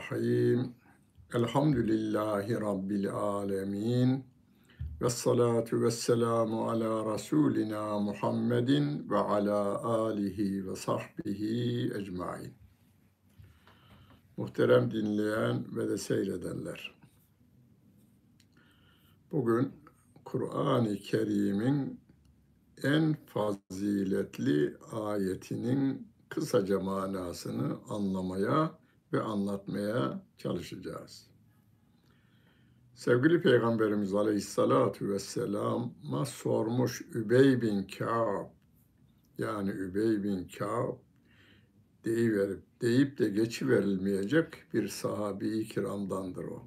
Bismillahirrahmanirrahim. Elhamdülillahi Rabbil alemin. Ve salatu ve selamu ala Resulina Muhammedin ve ala alihi ve sahbihi ecmain. Muhterem dinleyen ve de seyredenler. Bugün Kur'an-ı Kerim'in en faziletli ayetinin kısaca manasını anlamaya ve anlatmaya çalışacağız. Sevgili Peygamberimiz Aleyhisselatü Vesselam'a sormuş Übey bin Ka'b, yani Übey bin Ka'b deyiverip, deyip de geçiverilmeyecek bir sahabi-i kiramdandır o.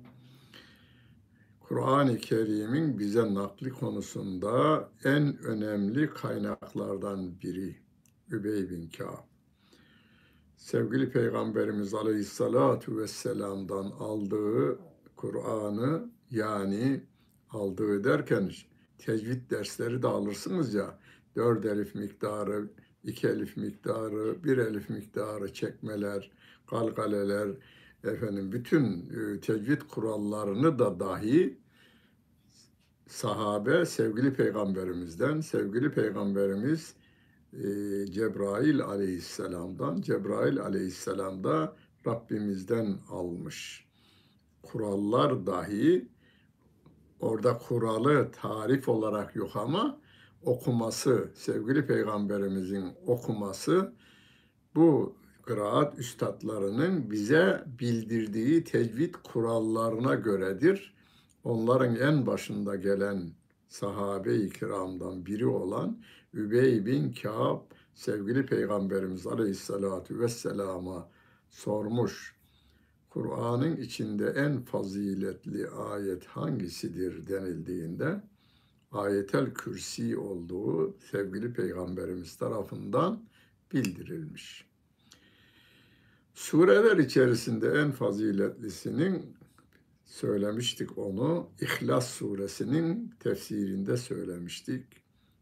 Kur'an-ı Kerim'in bize nakli konusunda en önemli kaynaklardan biri Übey bin Ka'b sevgili Peygamberimiz Aleyhisselatü Vesselam'dan aldığı Kur'an'ı yani aldığı derken tecvid dersleri de alırsınız ya dört elif miktarı, iki elif miktarı, bir elif miktarı çekmeler, kalkaleler, efendim bütün e, tecvid kurallarını da dahi sahabe sevgili peygamberimizden, sevgili peygamberimiz Cebrail aleyhisselamdan, Cebrail aleyhisselam da Rabbimizden almış. Kurallar dahi orada kuralı tarif olarak yok ama okuması, sevgili peygamberimizin okuması bu kıraat üstadlarının bize bildirdiği tecvid kurallarına göredir. Onların en başında gelen sahabe-i kiramdan biri olan Übey bin Ka'b sevgili Peygamberimiz Aleyhisselatü Vesselam'a sormuş. Kur'an'ın içinde en faziletli ayet hangisidir denildiğinde ayetel kürsi olduğu sevgili Peygamberimiz tarafından bildirilmiş. Sureler içerisinde en faziletlisinin söylemiştik onu. İhlas suresinin tefsirinde söylemiştik.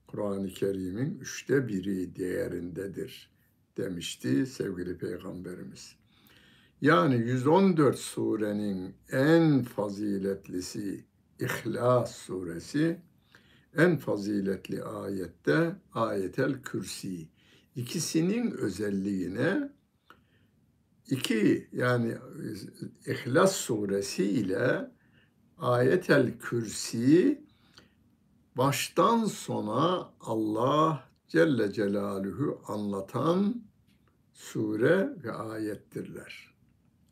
Kur'an-ı Kerim'in üçte biri değerindedir demişti sevgili Peygamberimiz. Yani 114 surenin en faziletlisi İhlas suresi, en faziletli ayette ayetel kürsi. İkisinin özelliğine iki yani İhlas suresi ile ayetel kürsi baştan sona Allah Celle Celaluhu anlatan sure ve ayettirler.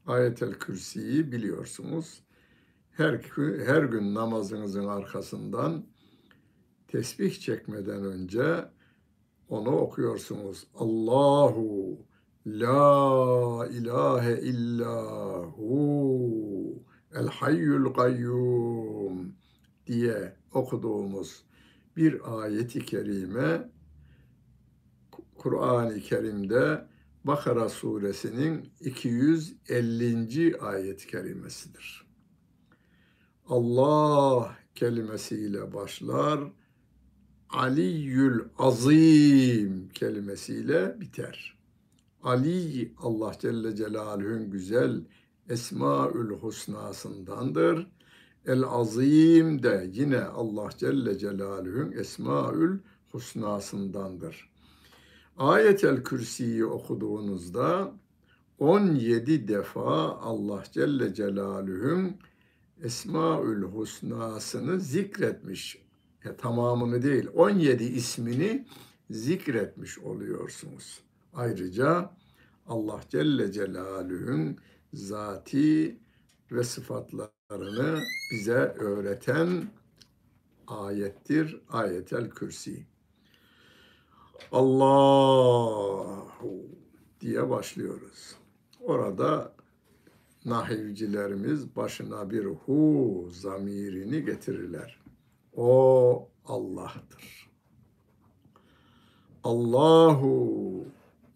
Ayetel Kürsi'yi biliyorsunuz. Her, her gün namazınızın arkasından tesbih çekmeden önce onu okuyorsunuz. Allahu La ilahe illahu el hayyul kayyum diye okuduğumuz bir ayeti kerime Kur'an-ı Kerim'de Bakara suresinin 250. ayet kerimesidir. Allah kelimesiyle başlar, Aliyyül Azim kelimesiyle biter. Ali Allah Celle Celaluhu'nun güzel Esmaül Husnasındandır. El Azim de yine Allah Celle Celaluhu'nun Esmaül Husnasındandır. Ayetel Kürsi'yi okuduğunuzda 17 defa Allah Celle Celaluhu'nun Esmaül Husnasını zikretmiş. Ya, tamamını değil, 17 ismini zikretmiş oluyorsunuz. Ayrıca Allah Celle Celaluhu'nun zati ve sıfatlarını bize öğreten ayettir. Ayetel Kürsi. Allahu diye başlıyoruz. Orada nahivcilerimiz başına bir hu zamirini getirirler. O Allah'tır. Allahu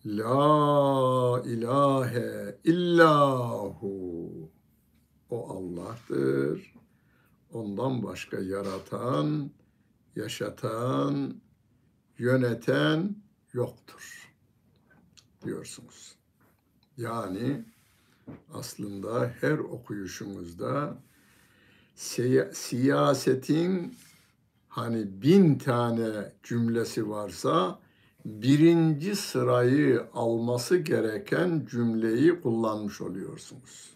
La ilahe illahu. O Allah'tır. Ondan başka yaratan, yaşatan, yöneten yoktur diyorsunuz. Yani aslında her okuyuşumuzda siya- siyasetin hani bin tane cümlesi varsa birinci sırayı alması gereken cümleyi kullanmış oluyorsunuz.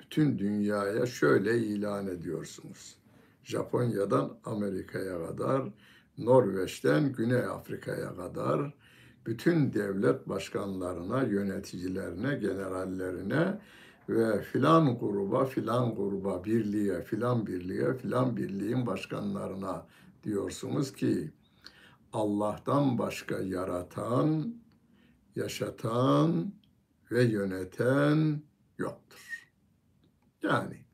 Bütün dünyaya şöyle ilan ediyorsunuz. Japonya'dan Amerika'ya kadar, Norveç'ten Güney Afrika'ya kadar bütün devlet başkanlarına, yöneticilerine, generallerine ve filan gruba, filan gruba, birliğe, filan birliğe, filan birliğin başkanlarına diyorsunuz ki Allah'tan başka yaratan, yaşatan ve yöneten yoktur. Yani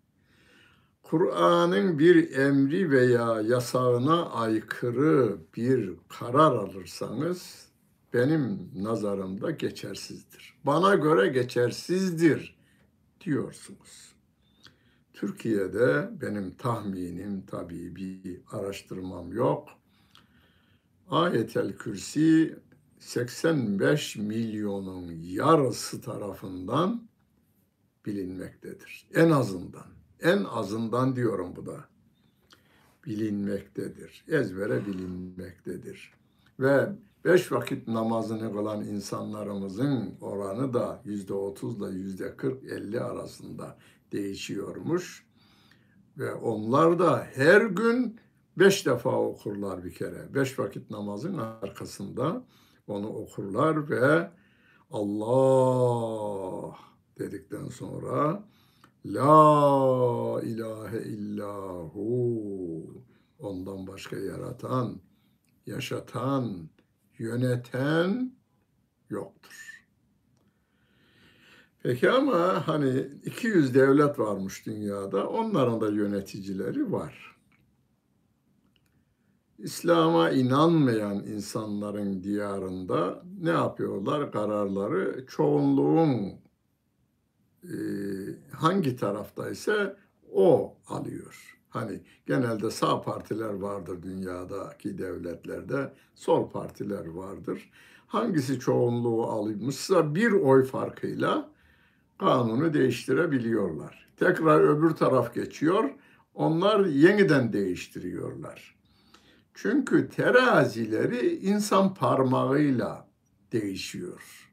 Kur'an'ın bir emri veya yasağına aykırı bir karar alırsanız benim nazarımda geçersizdir. Bana göre geçersizdir diyorsunuz. Türkiye'de benim tahminim tabii bir araştırmam yok. Ayetel Kürsi 85 milyonun yarısı tarafından bilinmektedir. En azından. En azından diyorum bu da. Bilinmektedir. Ezbere bilinmektedir. Ve beş vakit namazını kılan insanlarımızın oranı da yüzde otuzla yüzde kırk elli arasında değişiyormuş. Ve onlar da her gün beş defa okurlar bir kere. Beş vakit namazın arkasında onu okurlar ve Allah dedikten sonra La ilahe illahu ondan başka yaratan, yaşatan, yöneten yoktur. Peki ama hani 200 devlet varmış dünyada, onların da yöneticileri var. İslam'a inanmayan insanların diyarında ne yapıyorlar? Kararları çoğunluğun e, hangi taraftaysa o alıyor. Hani genelde sağ partiler vardır dünyadaki devletlerde, sol partiler vardır. Hangisi çoğunluğu almışsa bir oy farkıyla kanunu değiştirebiliyorlar. Tekrar öbür taraf geçiyor, onlar yeniden değiştiriyorlar. Çünkü terazileri insan parmağıyla değişiyor.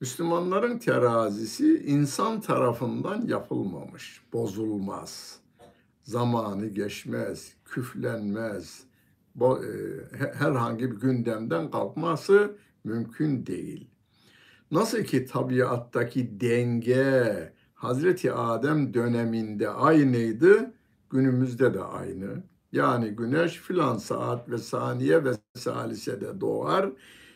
Müslümanların terazisi insan tarafından yapılmamış, bozulmaz. Zamanı geçmez, küflenmez, e, herhangi bir gündemden kalkması mümkün değil. Nasıl ki tabiattaki denge Hazreti Adem döneminde aynıydı, günümüzde de aynı. Yani güneş filan saat ve saniye ve salisede doğar,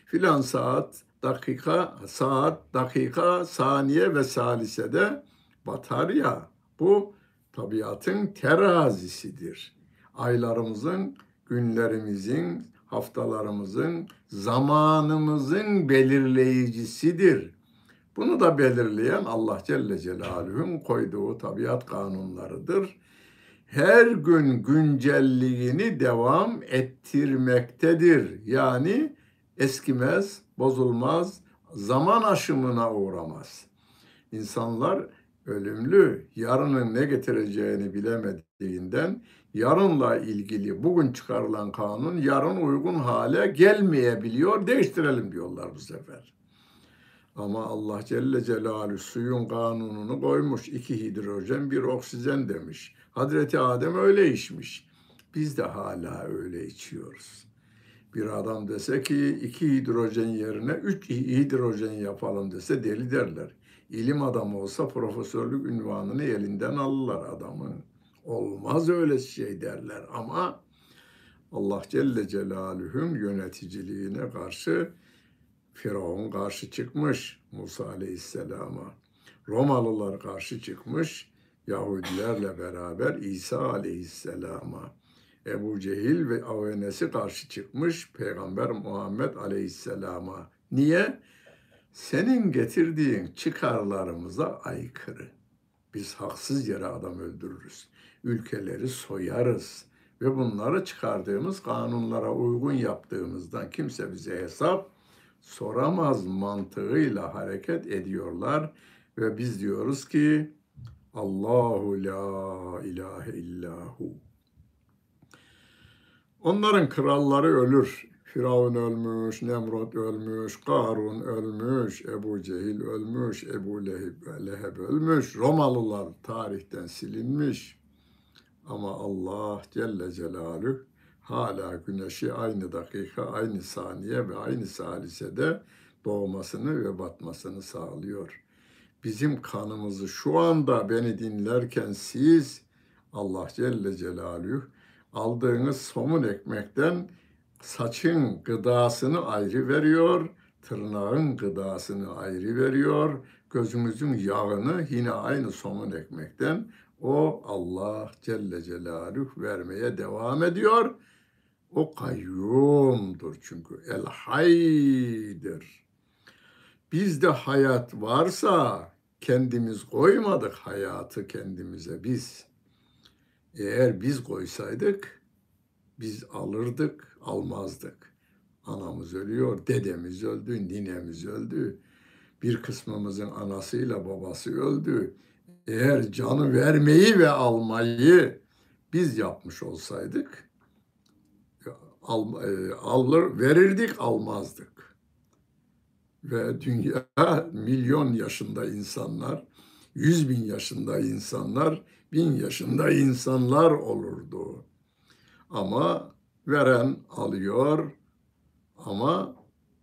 filan saat dakika, saat, dakika, saniye ve salisede batar ya. Bu tabiatın terazisidir. Aylarımızın, günlerimizin, haftalarımızın, zamanımızın belirleyicisidir. Bunu da belirleyen Allah Celle Celaluhu'nun koyduğu tabiat kanunlarıdır. Her gün güncelliğini devam ettirmektedir. Yani eskimez, bozulmaz, zaman aşımına uğramaz. İnsanlar ölümlü, yarının ne getireceğini bilemediğinden yarınla ilgili bugün çıkarılan kanun yarın uygun hale gelmeyebiliyor, değiştirelim diyorlar bu sefer. Ama Allah Celle Celaluhu suyun kanununu koymuş. iki hidrojen, bir oksijen demiş. Hazreti Adem öyle içmiş. Biz de hala öyle içiyoruz. Bir adam dese ki iki hidrojen yerine üç hidrojen yapalım dese deli derler. İlim adamı olsa profesörlük ünvanını elinden alırlar adamın. Olmaz öyle şey derler ama Allah Celle Celaluhu'nun yöneticiliğine karşı Firavun karşı çıkmış Musa Aleyhisselam'a. Romalılar karşı çıkmış Yahudilerle beraber İsa Aleyhisselam'a. Ebu Cehil ve avenesi karşı çıkmış Peygamber Muhammed Aleyhisselam'a. Niye? Senin getirdiğin çıkarlarımıza aykırı. Biz haksız yere adam öldürürüz. Ülkeleri soyarız. Ve bunları çıkardığımız kanunlara uygun yaptığımızdan kimse bize hesap soramaz mantığıyla hareket ediyorlar Ve biz diyoruz ki Allahu la ilahe illahu. Onların kralları ölür. Firavun ölmüş, Nemrut ölmüş, Karun ölmüş, Ebu Cehil ölmüş, Ebu Leheb, Leheb ölmüş. Romalılar tarihten silinmiş. Ama Allah Celle Celaluhu hala güneşi aynı dakika, aynı saniye ve aynı salisede doğmasını ve batmasını sağlıyor. Bizim kanımızı şu anda beni dinlerken siz Allah Celle Celaluhu aldığınız somun ekmekten saçın gıdasını ayrı veriyor, tırnağın gıdasını ayrı veriyor, gözümüzün yağını yine aynı somun ekmekten o Allah Celle Celaluhu vermeye devam ediyor. O kayyumdur çünkü. El haydir. Bizde hayat varsa kendimiz koymadık hayatı kendimize biz. Eğer biz koysaydık biz alırdık, almazdık. Anamız ölüyor, dedemiz öldü, ninemiz öldü. Bir kısmımızın anasıyla babası öldü. Eğer canı vermeyi ve almayı biz yapmış olsaydık al, e, alır, verirdik, almazdık. Ve dünya milyon yaşında insanlar, yüz bin yaşında insanlar, bin yaşında insanlar olurdu. Ama veren alıyor ama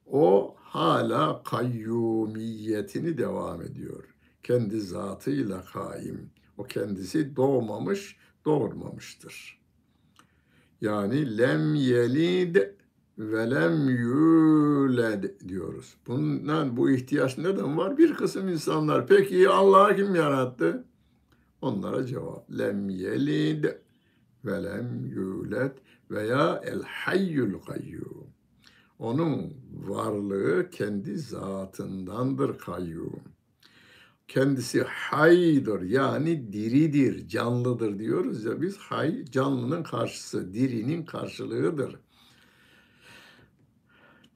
o hala kayyumiyetini devam ediyor. Kendi zatıyla kaim. O kendisi doğmamış, doğurmamıştır. Yani lem yelid ve lem yuled diyoruz. Bundan bu ihtiyaç neden var? Bir kısım insanlar peki Allah kim yarattı? Onlara cevap lem yelid ve lem yuled veya el hayyul kayyum. Onun varlığı kendi zatındandır kayyum. Kendisi haydır yani diridir, canlıdır diyoruz ya biz hay canlının karşısı, dirinin karşılığıdır.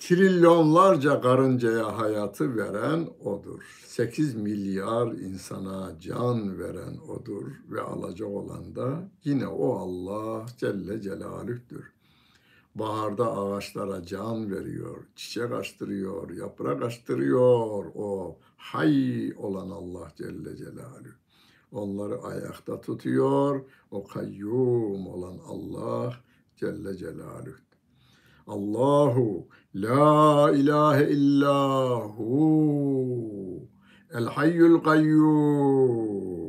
Trilyonlarca karıncaya hayatı veren odur. 8 milyar insana can veren odur ve alacak olan da yine o Allah Celle Celaluh'tür. Baharda ağaçlara can veriyor, çiçek açtırıyor, yaprak açtırıyor o hay olan Allah Celle Celaluhu. Onları ayakta tutuyor. O kayyum olan Allah Celle Celaluhu. Allahu la ilahe illahu el hayyul kayyum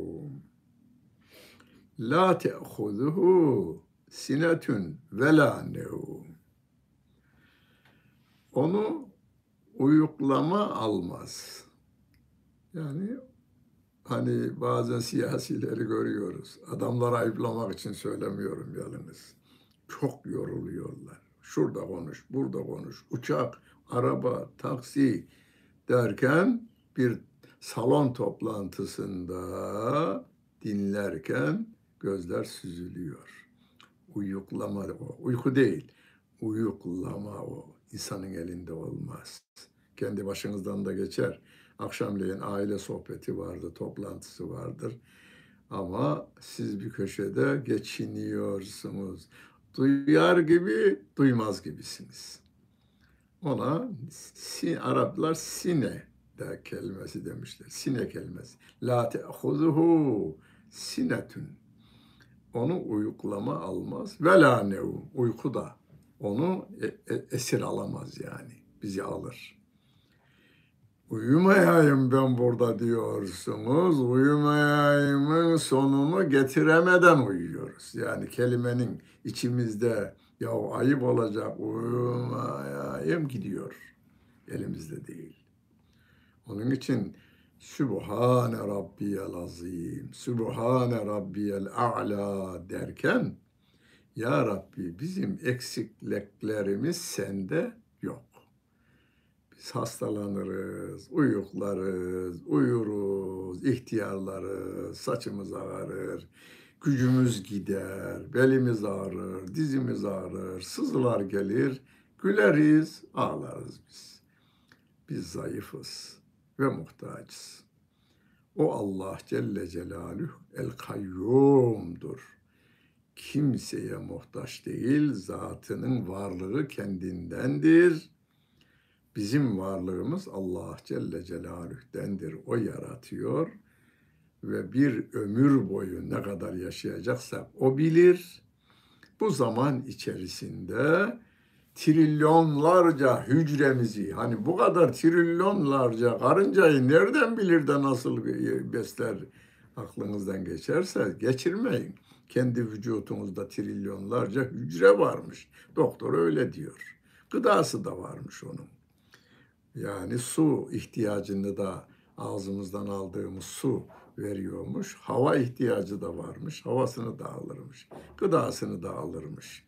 la te'huzuhu sinetun ve la nevm. Onu uyuklama almaz. Yani hani bazen siyasileri görüyoruz. Adamları ayıplamak için söylemiyorum yalnız. Çok yoruluyorlar. Şurada konuş, burada konuş. Uçak, araba, taksi derken bir salon toplantısında dinlerken gözler süzülüyor. Uyuklama o. Uyku değil. Uyuklama o. insanın elinde olmaz. Kendi başınızdan da geçer. Akşamleyin aile sohbeti vardır, toplantısı vardır. Ama siz bir köşede geçiniyorsunuz. Duyar gibi, duymaz gibisiniz. Ona sin, Araplar sine de kelimesi demişler. Sine kelimesi. La te'huzuhu sinetun. Onu uyuklama almaz. Ve la. Uyku da onu e, e, esir alamaz yani. Bizi alır. Uyumayayım ben burada diyorsunuz. Uyumayayımın sonunu getiremeden uyuyoruz. Yani kelimenin içimizde ya ayıp olacak uyumayayım gidiyor. Elimizde değil. Onun için Sübhane Rabbiyel Azim, Sübhane Rabbiyel A'la derken Ya Rabbi bizim eksikliklerimiz sende yok. Biz hastalanırız, uyuklarız, uyuruz, ihtiyarlarız, saçımız ağrır, gücümüz gider, belimiz ağrır, dizimiz ağrır, sızılar gelir, güleriz, ağlarız biz. Biz zayıfız ve muhtacız. O Allah Celle Celaluhu El Kayyum'dur. Kimseye muhtaç değil, zatının varlığı kendindendir. Bizim varlığımız Allah Celle Celaluhu'dendir. O yaratıyor ve bir ömür boyu ne kadar yaşayacaksak o bilir. Bu zaman içerisinde trilyonlarca hücremizi hani bu kadar trilyonlarca karıncayı nereden bilir de nasıl besler aklınızdan geçerse geçirmeyin. Kendi vücudunuzda trilyonlarca hücre varmış. Doktor öyle diyor. Gıdası da varmış onun. Yani su ihtiyacını da ağzımızdan aldığımız su veriyormuş. Hava ihtiyacı da varmış. Havasını da alırmış. Gıdasını da alırmış.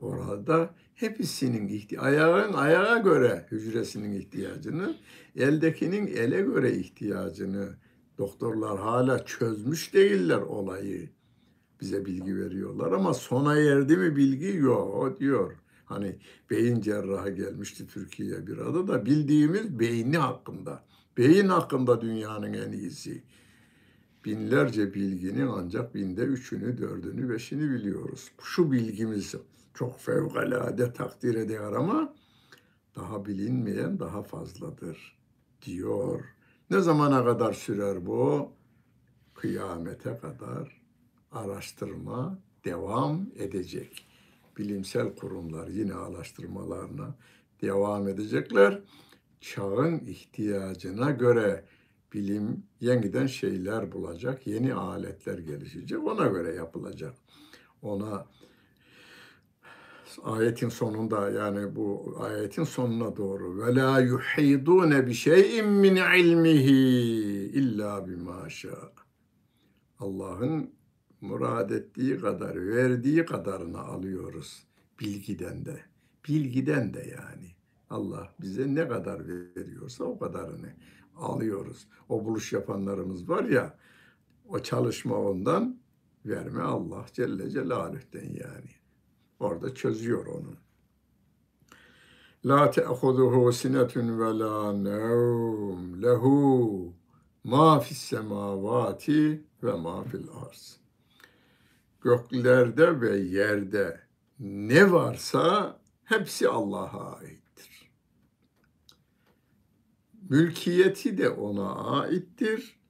Orada hepsinin ihti ayağın ayağa göre hücresinin ihtiyacını, eldekinin ele göre ihtiyacını doktorlar hala çözmüş değiller olayı. Bize bilgi veriyorlar ama sona erdi mi bilgi yok diyor. Hani beyin cerrahı gelmişti Türkiye'ye bir adı da bildiğimiz beyni hakkında. Beyin hakkında dünyanın en iyisi. Binlerce bilginin ancak binde üçünü, dördünü, beşini biliyoruz. Şu bilgimiz çok fevkalade takdir ediyor ama daha bilinmeyen daha fazladır diyor. Ne zamana kadar sürer bu? Kıyamete kadar araştırma devam edecek. Bilimsel kurumlar yine araştırmalarına devam edecekler. Çağın ihtiyacına göre bilim yeniden şeyler bulacak, yeni aletler gelişecek, ona göre yapılacak. Ona ayetin sonunda yani bu ayetin sonuna doğru ve la yuhidune bi şey'in min ilmihi illa bima Allah'ın murad ettiği kadar, verdiği kadarını alıyoruz bilgiden de. Bilgiden de yani. Allah bize ne kadar veriyorsa o kadarını alıyoruz. O buluş yapanlarımız var ya, o çalışma ondan, verme Allah Celle Celaluh'ten yani. Orada çözüyor onu. La te'huduhu sinetun ve la nevm lehu ma fis semavati ve ma fil arz. Göklerde ve yerde ne varsa hepsi Allah'a aittir. Mülkiyeti de ona aittir.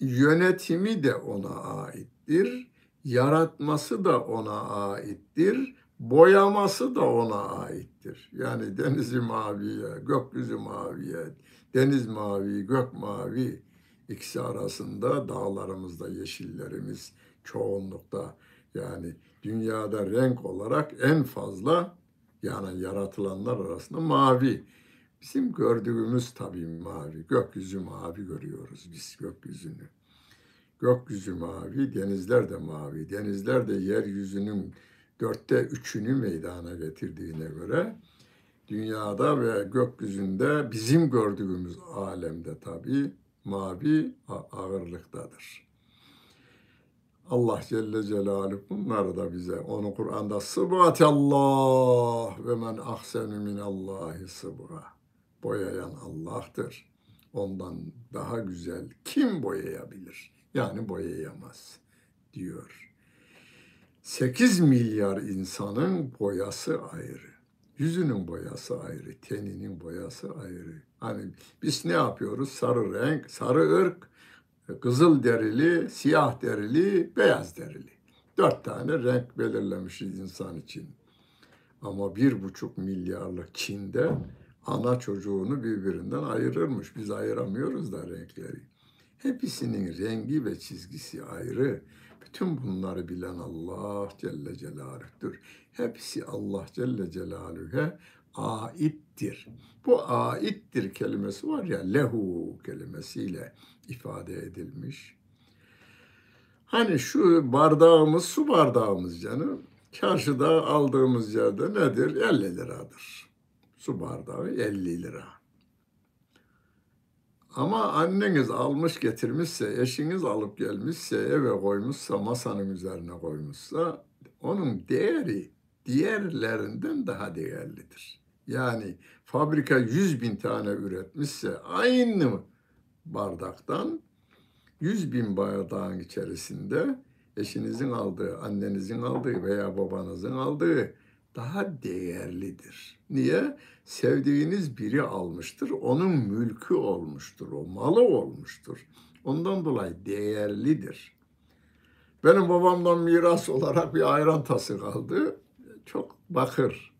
Yönetimi de ona aittir yaratması da ona aittir, boyaması da ona aittir. Yani denizi maviye, gökyüzü maviye, deniz mavi, gök mavi ikisi arasında dağlarımızda yeşillerimiz çoğunlukta yani dünyada renk olarak en fazla yani yaratılanlar arasında mavi. Bizim gördüğümüz tabii mavi. Gökyüzü mavi görüyoruz biz gökyüzünü. Gökyüzü mavi, denizler de mavi. Denizler de yeryüzünün dörtte üçünü meydana getirdiğine göre dünyada ve gökyüzünde bizim gördüğümüz alemde tabi mavi ağırlıktadır. Allah Celle Celaluhu bunları da bize onu Kur'an'da Sıbhatallah ve men ahsenu minallahi sıbha boyayan Allah'tır. Ondan daha güzel kim boyayabilir? Yani boyayamaz diyor. 8 milyar insanın boyası ayrı. Yüzünün boyası ayrı, teninin boyası ayrı. Hani biz ne yapıyoruz? Sarı renk, sarı ırk, kızıl derili, siyah derili, beyaz derili. Dört tane renk belirlemişiz insan için. Ama bir buçuk milyarlık Çin'de ana çocuğunu birbirinden ayırırmış. Biz ayıramıyoruz da renkleri. Hepsinin rengi ve çizgisi ayrı. Bütün bunları bilen Allah Celle Celaluh'tür. Hepsi Allah Celle Celaluhu'ya aittir. Bu aittir kelimesi var ya lehu kelimesiyle ifade edilmiş. Hani şu bardağımız su bardağımız canım. Çarşıda aldığımız yerde nedir? 50 liradır. Su bardağı 50 lira. Ama anneniz almış getirmişse, eşiniz alıp gelmişse, eve koymuşsa, masanın üzerine koymuşsa onun değeri diğerlerinden daha değerlidir. Yani fabrika 100 bin tane üretmişse aynı bardaktan 100 bin bardağın içerisinde eşinizin aldığı, annenizin aldığı veya babanızın aldığı daha değerlidir. Niye? Sevdiğiniz biri almıştır, onun mülkü olmuştur, o malı olmuştur. Ondan dolayı değerlidir. Benim babamdan miras olarak bir ayran tası kaldı. Çok bakır,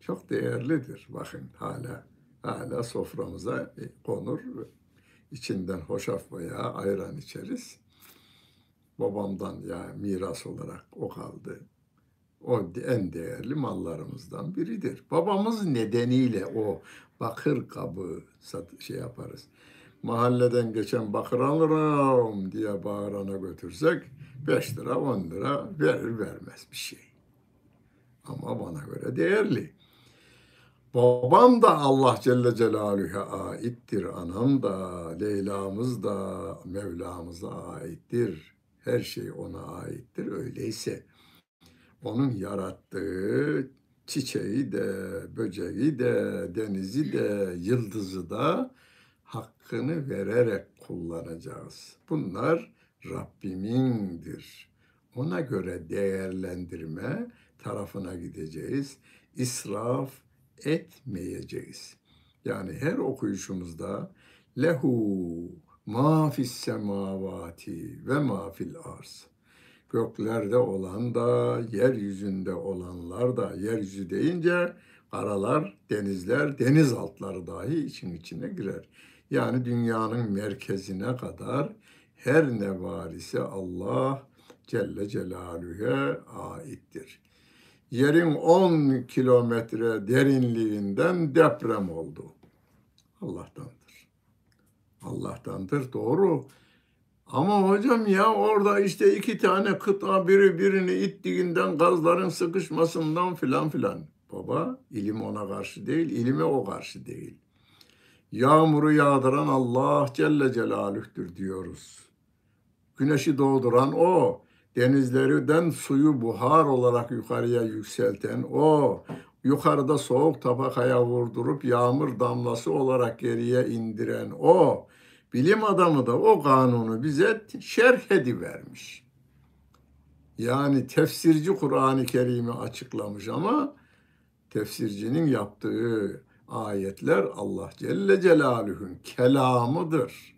çok değerlidir. Bakın hala, hala soframıza konur. İçinden hoşaf veya ayran içeriz. Babamdan ya miras olarak o kaldı. O en değerli mallarımızdan biridir. Babamız nedeniyle o bakır kabı sat, şey yaparız. Mahalleden geçen bakır alırım diye bağırana götürsek 5 lira 10 lira verir vermez bir şey. Ama bana göre değerli. Babam da Allah Celle Celaluhu'ya aittir. Anam da, Leyla'mız da Mevlamız'a aittir. Her şey ona aittir. Öyleyse onun yarattığı çiçeği de, böceği de, denizi de, yıldızı da hakkını vererek kullanacağız. Bunlar Rabbimindir. Ona göre değerlendirme tarafına gideceğiz. İsraf etmeyeceğiz. Yani her okuyuşumuzda lehu ma fis semavati ve ma fil arz göklerde olan da, yeryüzünde olanlar da, yeryüzü deyince karalar, denizler, deniz altları dahi için içine girer. Yani dünyanın merkezine kadar her ne var ise Allah Celle Celaluhu'ya aittir. Yerin 10 kilometre derinliğinden deprem oldu. Allah'tandır. Allah'tandır doğru. Ama hocam ya orada işte iki tane kıta biri birini ittiğinden gazların sıkışmasından filan filan. Baba ilim ona karşı değil, ilime o karşı değil. Yağmuru yağdıran Allah Celle Celaluh'tür diyoruz. Güneşi doğduran o. Denizlerden suyu buhar olarak yukarıya yükselten o. Yukarıda soğuk tabakaya vurdurup yağmur damlası olarak geriye indiren o bilim adamı da o kanunu bize şerh edivermiş. Yani tefsirci Kur'an-ı Kerim'i açıklamış ama tefsircinin yaptığı ayetler Allah Celle Celaluhu'nun kelamıdır.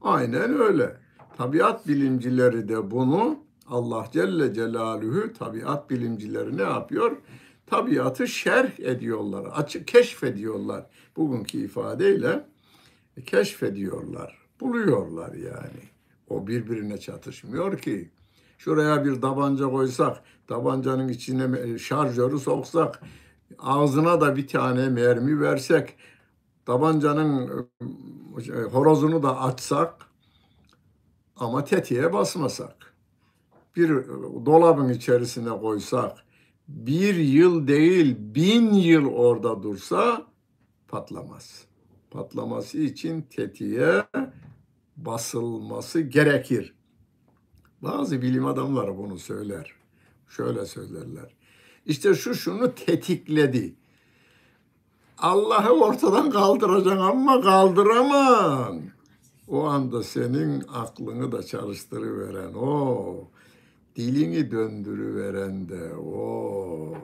Aynen öyle. Tabiat bilimcileri de bunu Allah Celle Celaluhu tabiat bilimcileri ne yapıyor? Tabiatı şerh ediyorlar, açık keşfediyorlar. Bugünkü ifadeyle keşfediyorlar, buluyorlar yani. O birbirine çatışmıyor ki. Şuraya bir tabanca koysak, tabancanın içine şarjörü soksak, ağzına da bir tane mermi versek, tabancanın e, horozunu da açsak ama tetiğe basmasak, bir dolabın içerisine koysak, bir yıl değil bin yıl orada dursa patlamaz patlaması için tetiğe basılması gerekir. Bazı bilim adamları bunu söyler. Şöyle söylerler. İşte şu şunu tetikledi. Allah'ı ortadan kaldıracaksın ama kaldıramam. O anda senin aklını da çalıştırıveren o, dilini döndürüveren de o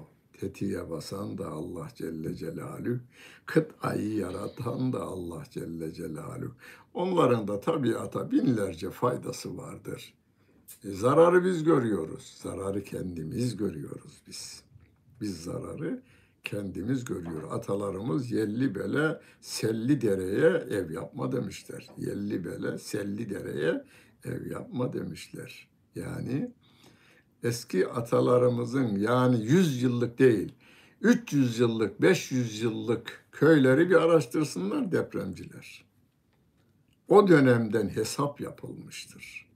tetiğe basan da Allah Celle Celaluhu, ayı yaratan da Allah Celle Celaluhu. Onların da tabiata binlerce faydası vardır. E, zararı biz görüyoruz. Zararı kendimiz görüyoruz biz. Biz zararı kendimiz görüyor. Atalarımız yelli bele selli dereye ev yapma demişler. Yelli bele selli dereye ev yapma demişler. Yani eski atalarımızın yani 100 yıllık değil 300 yıllık 500 yıllık köyleri bir araştırsınlar depremciler. O dönemden hesap yapılmıştır.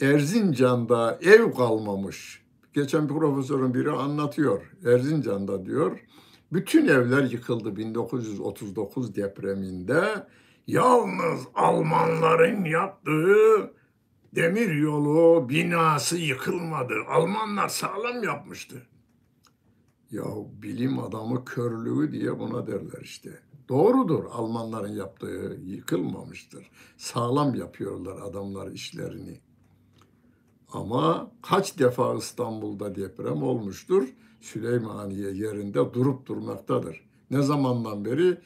Erzincan'da ev kalmamış. Geçen bir profesörün biri anlatıyor. Erzincan'da diyor bütün evler yıkıldı 1939 depreminde. Yalnız Almanların yaptığı demir yolu binası yıkılmadı. Almanlar sağlam yapmıştı. Ya bilim adamı körlüğü diye buna derler işte. Doğrudur Almanların yaptığı yıkılmamıştır. Sağlam yapıyorlar adamlar işlerini. Ama kaç defa İstanbul'da deprem olmuştur? Süleymaniye yerinde durup durmaktadır. Ne zamandan beri?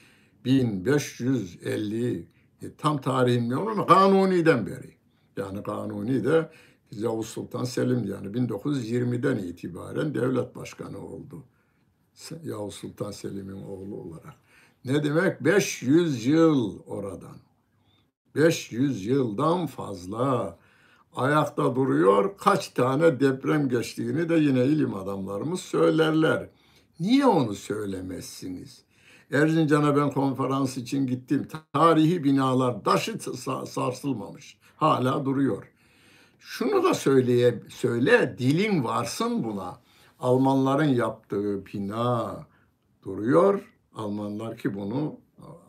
1550 e, tam tarihini bilmiyorum ama Kanuni'den beri. Yani Kanuni de Yavuz Sultan Selim yani 1920'den itibaren devlet başkanı oldu. Yavuz Sultan Selim'in oğlu olarak. Ne demek? 500 yıl oradan. 500 yıldan fazla ayakta duruyor. Kaç tane deprem geçtiğini de yine ilim adamlarımız söylerler. Niye onu söylemezsiniz? Erzincan'a ben konferans için gittim. Tarihi binalar taşı sarsılmamış. Hala duruyor. Şunu da söyleye, söyle dilin varsın buna. Almanların yaptığı bina duruyor. Almanlar ki bunu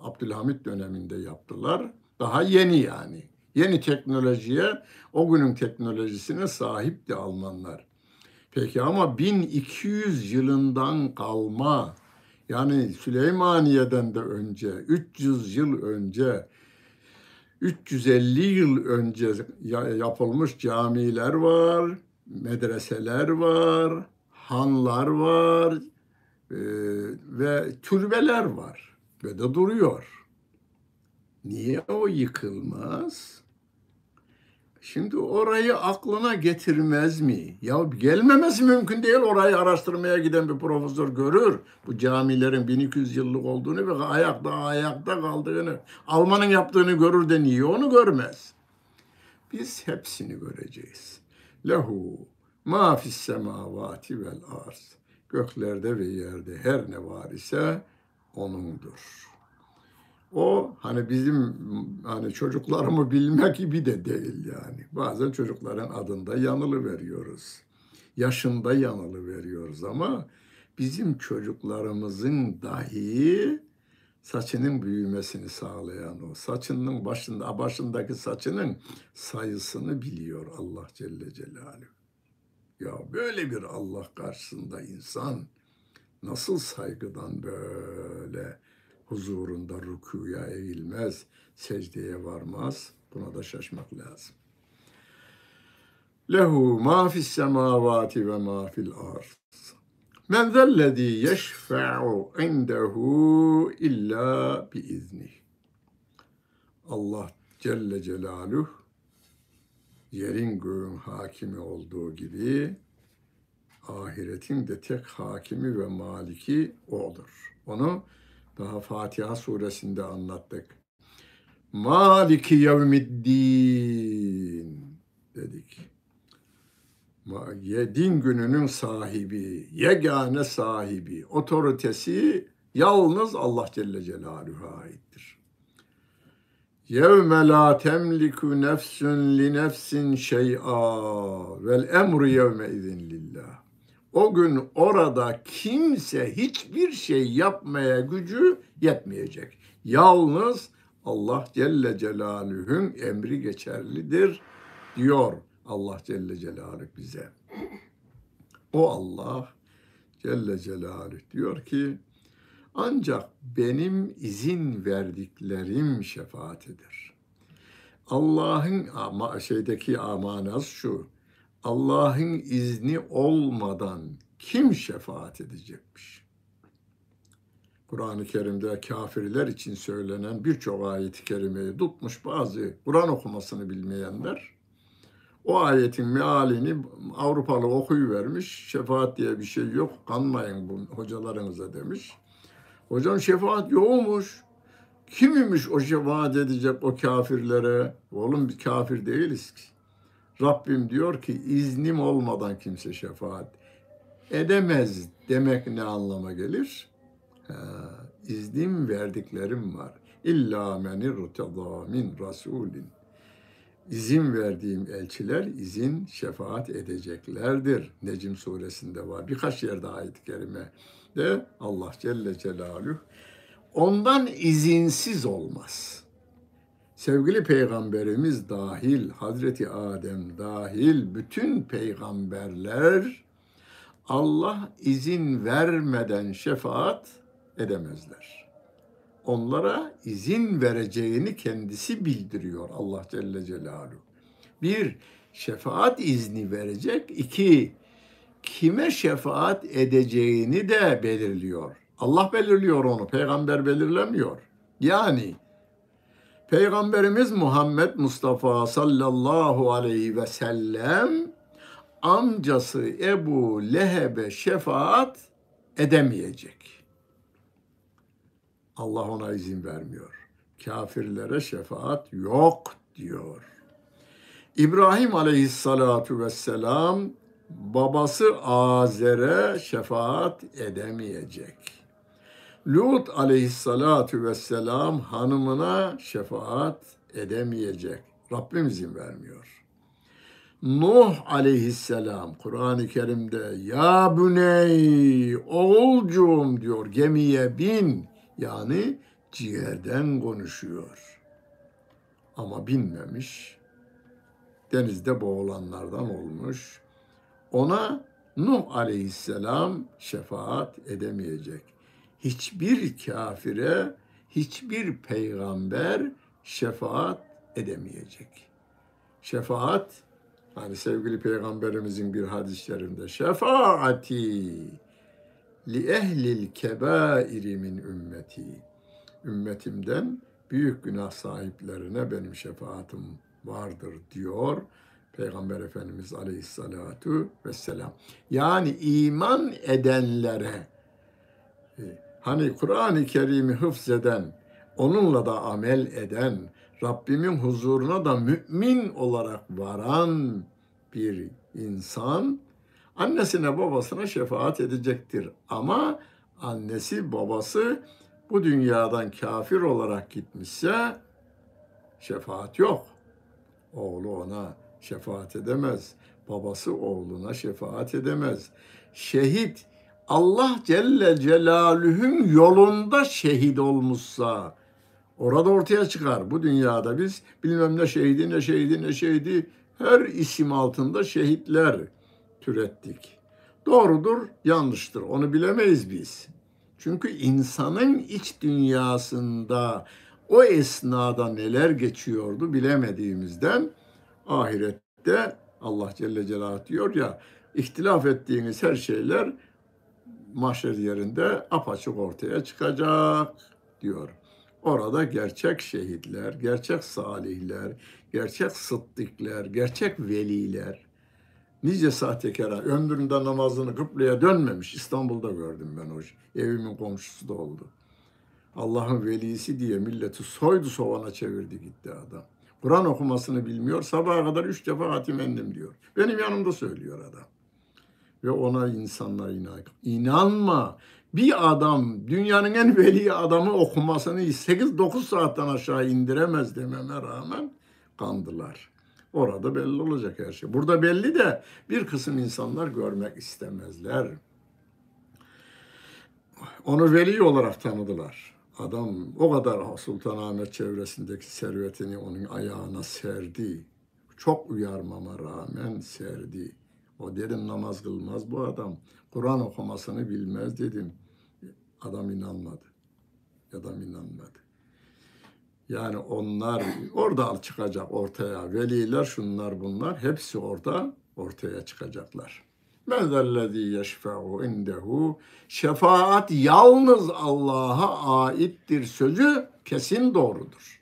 Abdülhamit döneminde yaptılar. Daha yeni yani. Yeni teknolojiye, o günün teknolojisine sahipti Almanlar. Peki ama 1200 yılından kalma yani Süleymaniye'den de önce, 300 yıl önce, 350 yıl önce yapılmış camiler var, medreseler var, hanlar var e, ve türbeler var ve de duruyor. Niye o yıkılmaz? Şimdi orayı aklına getirmez mi? Ya gelmemesi mümkün değil. Orayı araştırmaya giden bir profesör görür. Bu camilerin 1200 yıllık olduğunu ve ayakta ayakta kaldığını, Alman'ın yaptığını görür de niye onu görmez? Biz hepsini göreceğiz. Lehu ma fis semavati vel arz. Göklerde ve yerde her ne var ise onundur. O hani bizim hani çocuklarımı bilmek gibi de değil yani. Bazen çocukların adında yanılı veriyoruz. Yaşında yanılı veriyoruz ama bizim çocuklarımızın dahi saçının büyümesini sağlayan o. Saçının başında başındaki saçının sayısını biliyor Allah Celle Celaluhu. Ya böyle bir Allah karşısında insan nasıl saygıdan böyle huzurunda rükuya eğilmez, secdeye varmaz. Buna da şaşmak lazım. Lehu ma fis semavati ve ma fil arz. Men zellezî yeşfe'u indehu illa bi izni. Allah Celle Celaluhu yerin göğün hakimi olduğu gibi ahiretin de tek hakimi ve maliki odur. Onu daha Fatiha suresinde anlattık. Maliki yevmiddin dedik. Din gününün sahibi, yegane sahibi, otoritesi yalnız Allah Celle Celaluhu'ya aittir. Yevme la temliku nefsün li nefsin şey'a vel emru yevme izin lillah. O gün orada kimse hiçbir şey yapmaya gücü yetmeyecek. Yalnız Allah Celle Celaluhu'nun emri geçerlidir diyor Allah Celle Celaluhu bize. O Allah Celle Celaluhu diyor ki ancak benim izin verdiklerim şefaatidir. Allah'ın ama şeydeki amanası şu. Allah'ın izni olmadan kim şefaat edecekmiş? Kur'an-ı Kerim'de kafirler için söylenen birçok ayet-i kerimeyi tutmuş bazı Kur'an okumasını bilmeyenler o ayetin mealini Avrupalı okuyuvermiş. Şefaat diye bir şey yok. Kanmayın bu hocalarınıza demiş. Hocam şefaat yokmuş. Kim imiş o şefaat edecek o kafirlere? Oğlum bir kafir değiliz ki. Rabbim diyor ki iznim olmadan kimse şefaat edemez demek ne anlama gelir? Ha, iznim verdiklerim var. İlla men irtada min rasulin. İzin verdiğim elçiler izin şefaat edeceklerdir. Necim suresinde var. Birkaç yerde ayet-i kerime de Allah Celle Celaluhu ondan izinsiz olmaz sevgili peygamberimiz dahil, Hazreti Adem dahil bütün peygamberler Allah izin vermeden şefaat edemezler. onlara izin vereceğini kendisi bildiriyor Allah Celle Celaluhu. Bir, şefaat izni verecek. İki, kime şefaat edeceğini de belirliyor. Allah belirliyor onu, peygamber belirlemiyor. Yani Peygamberimiz Muhammed Mustafa sallallahu aleyhi ve sellem amcası Ebu Leheb'e şefaat edemeyecek. Allah ona izin vermiyor. Kafirlere şefaat yok diyor. İbrahim aleyhissalatu vesselam babası Azer'e şefaat edemeyecek. Lut aleyhissalatu vesselam hanımına şefaat edemeyecek. Rabbim izin vermiyor. Nuh aleyhisselam Kur'an-ı Kerim'de ya büney oğulcuğum diyor gemiye bin yani ciğerden konuşuyor. Ama binmemiş. Denizde boğulanlardan olmuş. Ona Nuh aleyhisselam şefaat edemeyecek. Hiçbir kafire, hiçbir peygamber şefaat edemeyecek. Şefaat Hani sevgili peygamberimizin bir hadis-i şerifinde şefaati li ehlil kebairi min ümmeti. Ümmetimden büyük günah sahiplerine benim şefaatim vardır diyor Peygamber Efendimiz Aleyhissalatu vesselam. Yani iman edenlere e, hani Kur'an-ı Kerim'i hıfzeden, onunla da amel eden, Rabbimin huzuruna da mümin olarak varan bir insan annesine babasına şefaat edecektir. Ama annesi babası bu dünyadan kafir olarak gitmişse şefaat yok. Oğlu ona şefaat edemez. Babası oğluna şefaat edemez. Şehit Allah Celle Celaluhu'nun yolunda şehit olmuşsa Orada ortaya çıkar. Bu dünyada biz bilmem ne şehidi ne şehidi ne şehidi her isim altında şehitler türettik. Doğrudur, yanlıştır. Onu bilemeyiz biz. Çünkü insanın iç dünyasında o esnada neler geçiyordu bilemediğimizden ahirette Allah Celle Celaluhu diyor ya ihtilaf ettiğiniz her şeyler mahşer yerinde apaçık ortaya çıkacak diyor. Orada gerçek şehitler, gerçek salihler, gerçek sıddıklar, gerçek veliler, nice sahtekara ömründe namazını kıbleye dönmemiş. İstanbul'da gördüm ben o evimin komşusu da oldu. Allah'ın velisi diye milleti soydu sovana çevirdi gitti adam. Kur'an okumasını bilmiyor. Sabaha kadar üç defa hatim diyor. Benim yanımda söylüyor adam. Ve ona insanlar inan. İnanma bir adam dünyanın en veli adamı okumasını 8-9 saatten aşağı indiremez dememe rağmen kandılar. Orada belli olacak her şey. Burada belli de bir kısım insanlar görmek istemezler. Onu veli olarak tanıdılar. Adam o kadar Sultanahmet çevresindeki servetini onun ayağına serdi. Çok uyarmama rağmen serdi. O dedim namaz kılmaz bu adam. Kur'an okumasını bilmez dedim. Adam inanmadı. Adam inanmadı. Yani onlar orada çıkacak ortaya. Veliler şunlar bunlar hepsi orada ortaya çıkacaklar. Mezellezî yeşfe'u indehu şefaat yalnız Allah'a aittir sözü kesin doğrudur.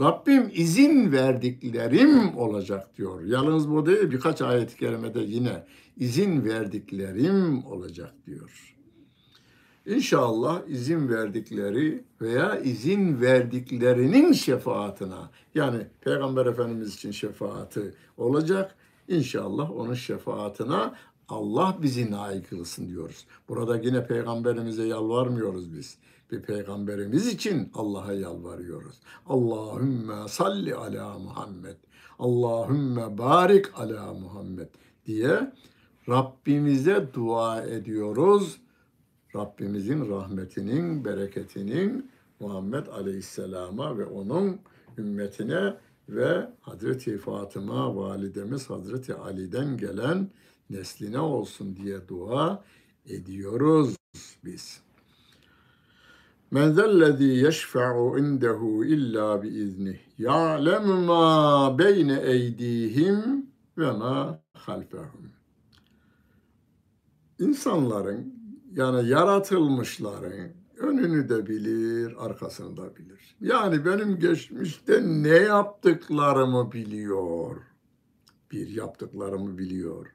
Rabbim izin verdiklerim olacak diyor. Yalnız bu değil birkaç ayet-i kerimede yine izin verdiklerim olacak diyor. İnşallah izin verdikleri veya izin verdiklerinin şefaatine yani Peygamber Efendimiz için şefaati olacak. İnşallah onun şefaatine Allah bizi nail kılsın diyoruz. Burada yine peygamberimize yalvarmıyoruz biz. Bir peygamberimiz için Allah'a yalvarıyoruz. Allahümme salli ala Muhammed. Allahümme barik ala Muhammed diye Rabbimize dua ediyoruz Rabbimizin rahmetinin, bereketinin Muhammed Aleyhisselam'a ve onun ümmetine ve Hazreti Fatıma validemiz Hazreti Ali'den gelen nesline olsun diye dua ediyoruz biz. Men zellezî yeşfe'u indehu illa bi iznih. Ya'lemu ma beyne eydihim ve ma halfehum. İnsanların yani yaratılmışların önünü de bilir, arkasını da bilir. Yani benim geçmişte ne yaptıklarımı biliyor. Bir yaptıklarımı biliyor.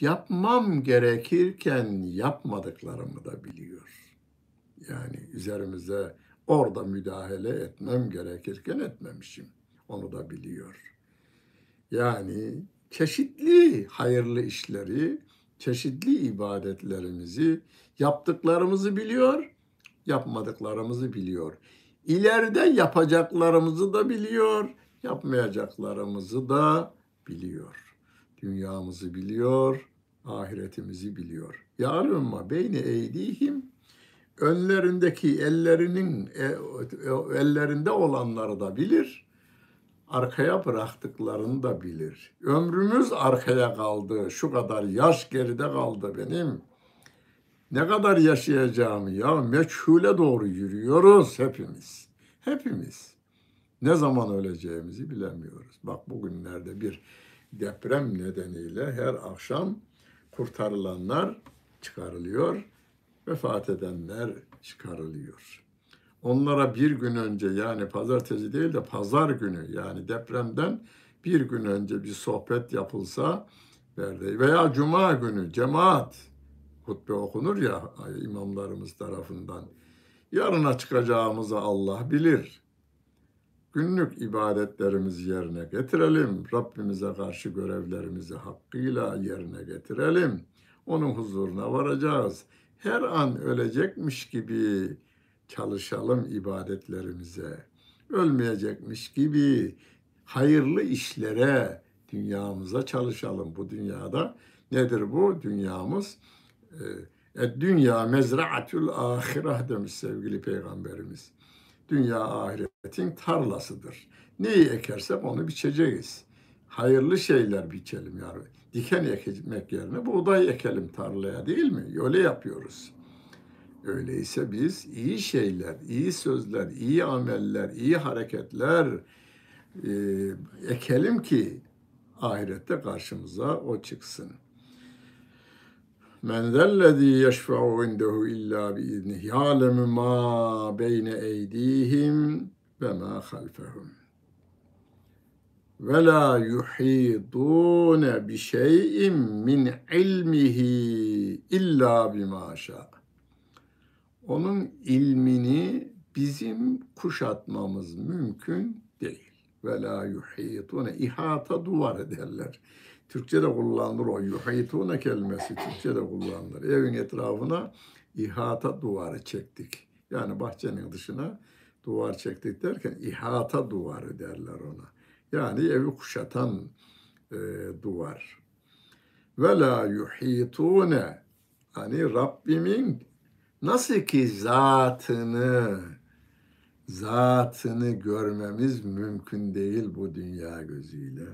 Yapmam gerekirken yapmadıklarımı da biliyor. Yani üzerimize orada müdahale etmem gerekirken etmemişim. Onu da biliyor. Yani çeşitli hayırlı işleri, çeşitli ibadetlerimizi, yaptıklarımızı biliyor, yapmadıklarımızı biliyor. İleride yapacaklarımızı da biliyor, yapmayacaklarımızı da biliyor. Dünyamızı biliyor, ahiretimizi biliyor. Ya'lumma beyne eydihim önlerindeki ellerinin e, ellerinde olanları da bilir. Arkaya bıraktıklarını da bilir. Ömrümüz arkaya kaldı. Şu kadar yaş geride kaldı benim. Ne kadar yaşayacağımı ya meçhule doğru yürüyoruz hepimiz. Hepimiz. Ne zaman öleceğimizi bilemiyoruz. Bak bugünlerde bir deprem nedeniyle her akşam kurtarılanlar çıkarılıyor vefat edenler çıkarılıyor. Onlara bir gün önce yani pazartesi değil de pazar günü yani depremden bir gün önce bir sohbet yapılsa veya cuma günü cemaat hutbe okunur ya imamlarımız tarafından. Yarına çıkacağımızı Allah bilir. Günlük ibadetlerimizi yerine getirelim. Rabbimize karşı görevlerimizi hakkıyla yerine getirelim. Onun huzuruna varacağız her an ölecekmiş gibi çalışalım ibadetlerimize. Ölmeyecekmiş gibi hayırlı işlere, dünyamıza çalışalım. Bu dünyada nedir bu? Dünyamız e, dünya mezraatül ahireh demiş sevgili peygamberimiz. Dünya ahiretin tarlasıdır. Neyi ekersek onu biçeceğiz. Hayırlı şeyler biçelim yani diken ekmek yerine buğday ekelim tarlaya değil mi? Öyle yapıyoruz. Öyleyse biz iyi şeyler, iyi sözler, iyi ameller, iyi hareketler e, ekelim ki ahirette karşımıza o çıksın. Men zellezî yeşfe'u indehu illa bi iznih ya'lemu ma beyne eydihim ve ma halfehum ve la yuhidun bi şey'in min ilmihi illa bima Onun ilmini bizim kuşatmamız mümkün değil. Ve la yuhitune ihata duvar ederler. Türkçe'de kullanılır o yuhitune kelimesi Türkçe'de kullanılır. Evin etrafına ihata duvarı çektik. Yani bahçenin dışına duvar çektik derken ihata duvarı derler ona. Yani evi kuşatan e, duvar. Ve la yuhitune hani Rabbimin nasıl ki zatını zatını görmemiz mümkün değil bu dünya gözüyle.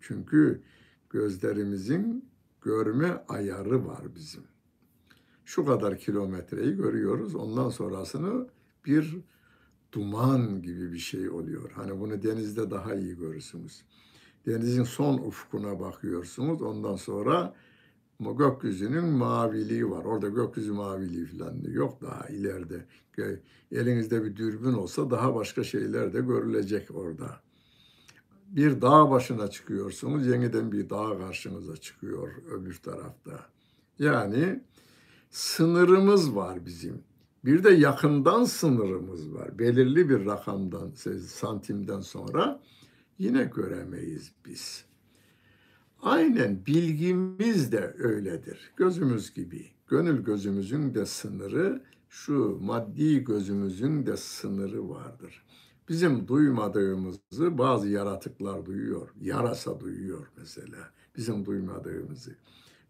Çünkü gözlerimizin görme ayarı var bizim. Şu kadar kilometreyi görüyoruz. Ondan sonrasını bir duman gibi bir şey oluyor. Hani bunu denizde daha iyi görürsünüz. Denizin son ufkuna bakıyorsunuz. Ondan sonra gökyüzünün maviliği var. Orada gökyüzü maviliği falan yok daha ileride. Elinizde bir dürbün olsa daha başka şeyler de görülecek orada. Bir dağ başına çıkıyorsunuz, yeniden bir dağ karşınıza çıkıyor öbür tarafta. Yani sınırımız var bizim. Bir de yakından sınırımız var. Belirli bir rakamdan, santimden sonra yine göremeyiz biz. Aynen bilgimiz de öyledir. Gözümüz gibi. Gönül gözümüzün de sınırı, şu maddi gözümüzün de sınırı vardır. Bizim duymadığımızı bazı yaratıklar duyuyor. Yarasa duyuyor mesela. Bizim duymadığımızı.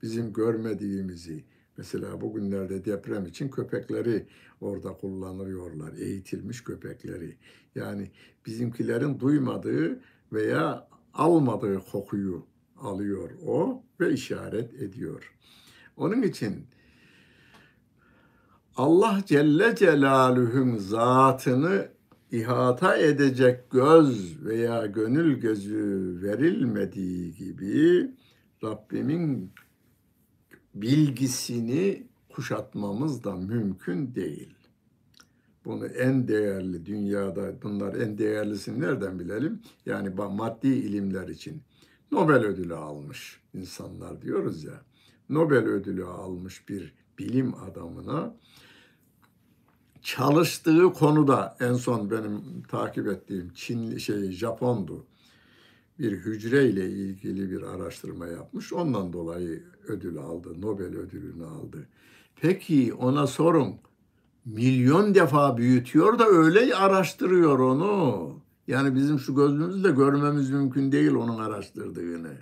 Bizim görmediğimizi, Mesela bugünlerde deprem için köpekleri orada kullanıyorlar. Eğitilmiş köpekleri. Yani bizimkilerin duymadığı veya almadığı kokuyu alıyor o ve işaret ediyor. Onun için Allah Celle Celaluhu'nun zatını ihata edecek göz veya gönül gözü verilmediği gibi Rabbimin bilgisini kuşatmamız da mümkün değil. Bunu en değerli dünyada bunlar en değerlisini nereden bilelim? Yani maddi ilimler için Nobel ödülü almış insanlar diyoruz ya. Nobel ödülü almış bir bilim adamına çalıştığı konuda en son benim takip ettiğim Çin şey Japondu. Bir hücre ile ilgili bir araştırma yapmış. Ondan dolayı ödül aldı. Nobel ödülünü aldı. Peki ona sorun. Milyon defa büyütüyor da öyle araştırıyor onu. Yani bizim şu gözümüzle görmemiz mümkün değil onun araştırdığını.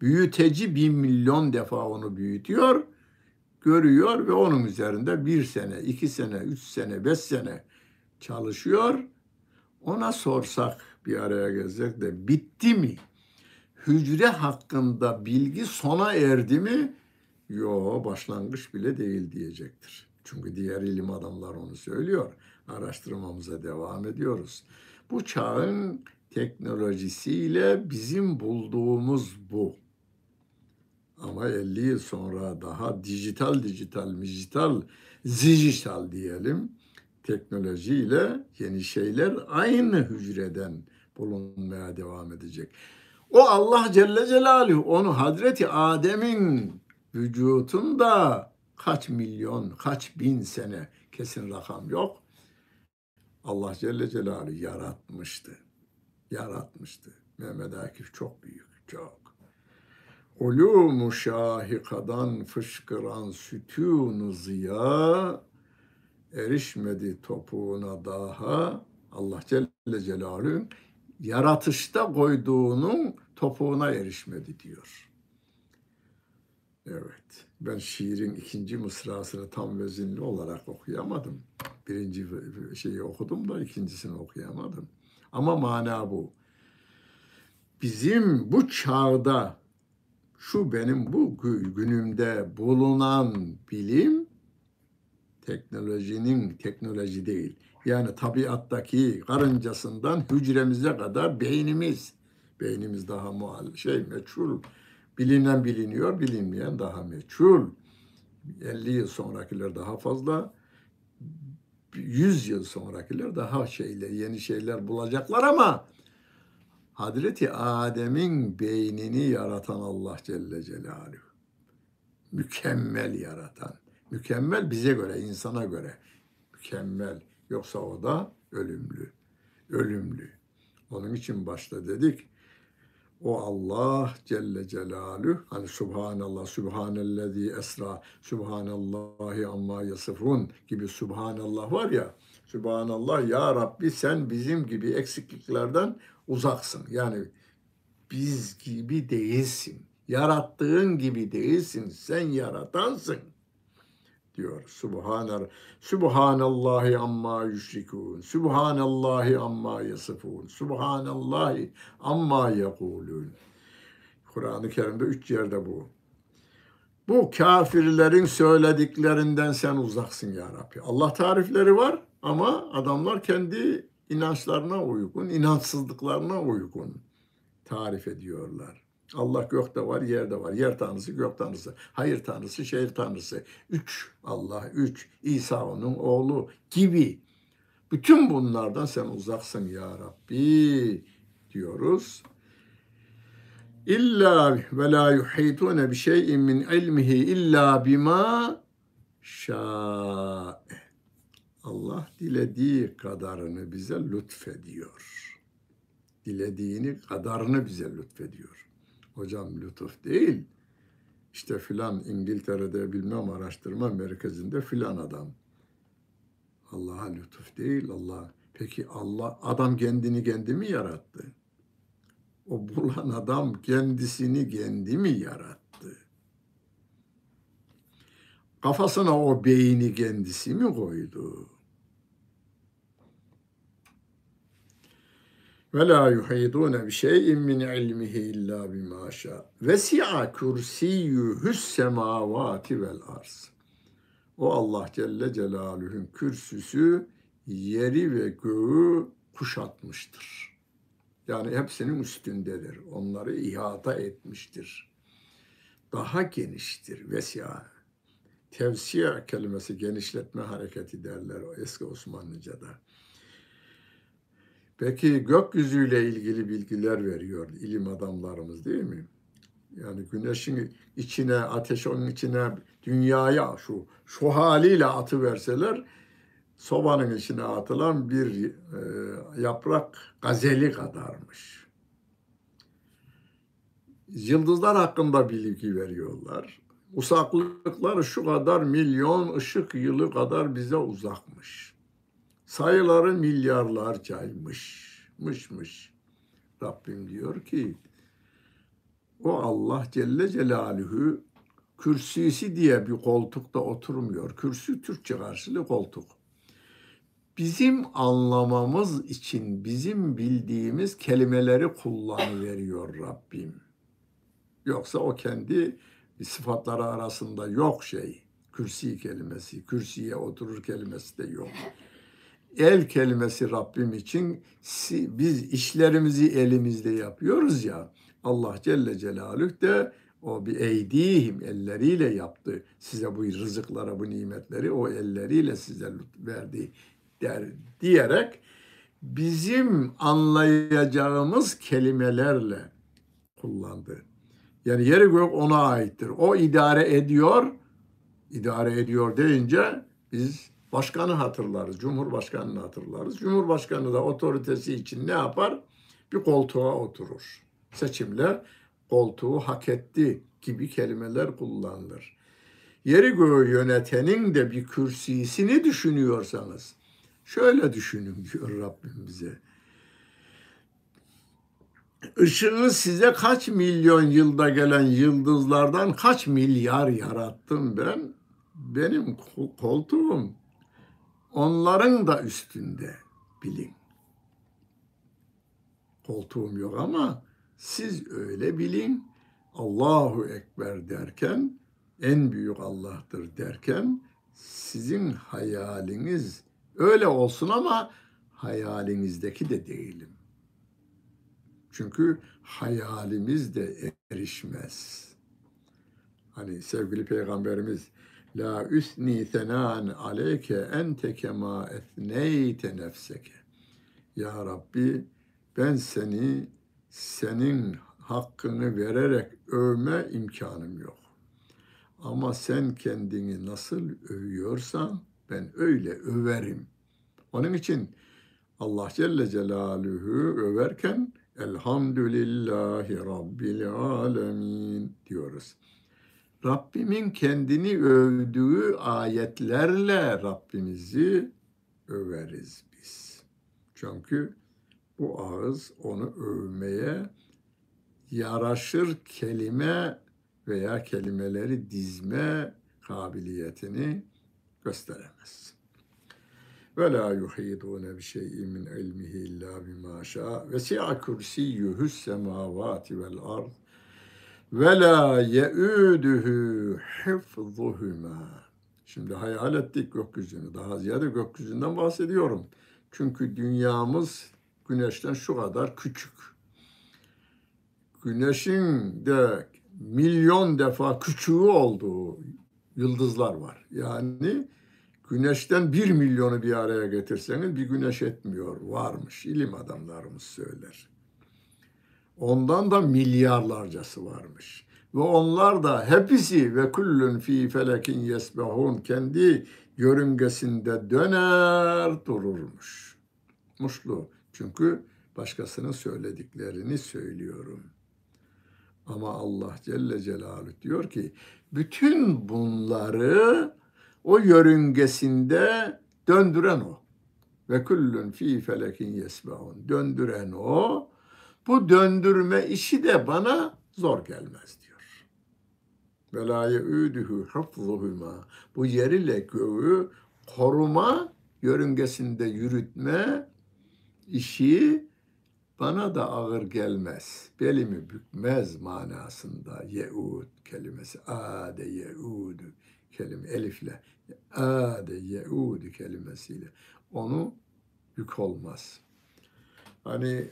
Büyüteci bir milyon defa onu büyütüyor görüyor ve onun üzerinde bir sene, iki sene, üç sene, beş sene çalışıyor. Ona sorsak bir araya gelecek de bitti mi? Hücre hakkında bilgi sona erdi mi? Yo başlangıç bile değil diyecektir. Çünkü diğer ilim adamlar onu söylüyor. Araştırmamıza devam ediyoruz. Bu çağın teknolojisiyle bizim bulduğumuz bu. Ama 50 yıl sonra daha dijital dijital dijital dijital diyelim teknolojiyle yeni şeyler aynı hücreden bulunmaya devam edecek. O Allah Celle Celaluhu onu Hazreti Adem'in vücutunda kaç milyon, kaç bin sene kesin rakam yok. Allah Celle Celaluhu yaratmıştı. Yaratmıştı. Mehmet Akif çok büyük, çok. Ulumu şahikadan fışkıran sütûnu ziya erişmedi topuğuna daha Allah Celle Celaluhu'nun yaratışta koyduğunun topuğuna erişmedi diyor. Evet. Ben şiirin ikinci mısrasını tam vezinli olarak okuyamadım. Birinci şeyi okudum da ikincisini okuyamadım. Ama mana bu. Bizim bu çağda şu benim bu günümde bulunan bilim teknolojinin teknoloji değil. Yani tabiattaki karıncasından hücremize kadar beynimiz. Beynimiz daha muhal şey meçhul. Bilinen biliniyor, bilinmeyen daha meçhul. 50 yıl sonrakiler daha fazla. 100 yıl sonrakiler daha şeyler, yeni şeyler bulacaklar ama Hazreti Adem'in beynini yaratan Allah Celle Celaluhu. Mükemmel yaratan. Mükemmel bize göre, insana göre. Mükemmel. Yoksa o da ölümlü. Ölümlü. Onun için başta dedik. O Allah Celle Celaluhu hani Subhanallah, Subhanellezi esra, Subhanallahi amma yasifun gibi Subhanallah var ya. Subhanallah ya Rabbi sen bizim gibi eksikliklerden uzaksın. Yani biz gibi değilsin. Yarattığın gibi değilsin. Sen yaratansın diyor. Subhanar Subhanallahi amma yüşrikun. Subhanallahi amma yasifun. Subhanallahi amma yekulun. Kur'an-ı Kerim'de üç yerde bu. Bu kafirlerin söylediklerinden sen uzaksın ya Rabbi. Allah tarifleri var ama adamlar kendi inançlarına uygun, inançsızlıklarına uygun tarif ediyorlar. Allah gökte var, yerde var. Yer tanrısı, gök tanrısı, hayır tanrısı, şehir tanrısı. Üç Allah, üç. İsa onun oğlu gibi. Bütün bunlardan sen uzaksın ya Rabbi diyoruz. İlla ve la yuhitune bi şey'in min ilmihi illa bima şa'e. Allah dilediği kadarını bize lütfediyor. Dilediğini kadarını bize lütfediyor. Hocam lütuf değil. İşte filan İngiltere'de bilmem araştırma merkezinde filan adam. Allah'a lütuf değil Allah. Peki Allah adam kendini kendi mi yarattı? O bulan adam kendisini kendi mi yarattı? Kafasına o beyni kendisi mi koydu? Ve la yuhidune bi şey'in min ilmihi illa bima şa. Vesi'a kursiyyuhus semavati vel arz. O Allah Celle Celaluhu'nun kürsüsü yeri ve göğü kuşatmıştır. Yani hepsinin üstündedir. Onları ihata etmiştir. Daha geniştir. Vesiya. Tevsiye kelimesi genişletme hareketi derler eski Osmanlıca'da. Peki gökyüzüyle ilgili bilgiler veriyor ilim adamlarımız değil mi? Yani güneşin içine, ateş onun içine, dünyaya şu şu haliyle atı verseler sobanın içine atılan bir e, yaprak gazeli kadarmış. Yıldızlar hakkında bilgi veriyorlar. Uzaklıkları şu kadar milyon ışık yılı kadar bize uzakmış. Sayıları milyarlarcaymış. Mışmış. Rabbim diyor ki o Allah Celle Celaluhu kürsüsü diye bir koltukta oturmuyor. Kürsü Türkçe karşılığı koltuk. Bizim anlamamız için bizim bildiğimiz kelimeleri kullanıveriyor Rabbim. Yoksa o kendi sıfatları arasında yok şey. Kürsi kelimesi, kürsüye oturur kelimesi de yok. El kelimesi Rabbim için biz işlerimizi elimizde yapıyoruz ya. Allah Celle Celaluhu de o bir eydihim elleriyle yaptı. Size bu rızıklara, bu nimetleri o elleriyle size verdi der diyerek bizim anlayacağımız kelimelerle kullandı. Yani yeri gök ona aittir. O idare ediyor. İdare ediyor deyince biz başkanı hatırlarız. Cumhurbaşkanını hatırlarız. Cumhurbaşkanı da otoritesi için ne yapar? Bir koltuğa oturur. Seçimler koltuğu hak etti gibi kelimeler kullanılır. Yeri göğü yönetenin de bir kürsisini düşünüyorsanız şöyle düşünün diyor Rabbim bize. Işığı size kaç milyon yılda gelen yıldızlardan kaç milyar yarattım ben. Benim koltuğum onların da üstünde bilin. Koltuğum yok ama siz öyle bilin. Allahu Ekber derken en büyük Allah'tır derken sizin hayaliniz öyle olsun ama hayalinizdeki de değilim. Çünkü hayalimiz de erişmez. Hani sevgili peygamberimiz La üsni senan aleyke ente kema etneyte nefseke. Ya Rabbi ben seni senin hakkını vererek övme imkanım yok. Ama sen kendini nasıl övüyorsan ben öyle överim. Onun için Allah Celle Celaluhu överken Elhamdülillahi Rabbil Alemin diyoruz. Rabbimin kendini övdüğü ayetlerle Rabbimizi överiz biz. Çünkü bu ağız onu övmeye yaraşır kelime veya kelimeleri dizme kabiliyetini gösteremez. Ve la yuhidune bi şey'in min ilmihi illa bima şa ve si'a kursiyyuhu semavati vel ard ve la ye'uduhu hifzuhuma. Şimdi hayal ettik gökyüzünü. Daha ziyade gökyüzünden bahsediyorum. Çünkü dünyamız güneşten şu kadar küçük. Güneşin de milyon defa küçüğü olduğu yıldızlar var. Yani güneşten bir milyonu bir araya getirseniz bir güneş etmiyor. Varmış. ilim adamlarımız söyler. Ondan da milyarlarcası varmış. Ve onlar da hepsi ve kullun fi felekin yesbehun kendi yörüngesinde döner dururmuş. Muşlu. Çünkü başkasının söylediklerini söylüyorum. Ama Allah Celle Celaluhu diyor ki bütün bunları o yörüngesinde döndüren o. Ve kullun fi felekin yesbahun. Döndüren o. Bu döndürme işi de bana zor gelmez diyor. Ve la hafzuhuma. Bu yer ile göğü koruma, yörüngesinde yürütme işi bana da ağır gelmez, belimi bükmez manasında yeud kelimesi. Ade yeud kelime elifle. Ade yeud kelimesiyle. Onu yük olmaz. Hani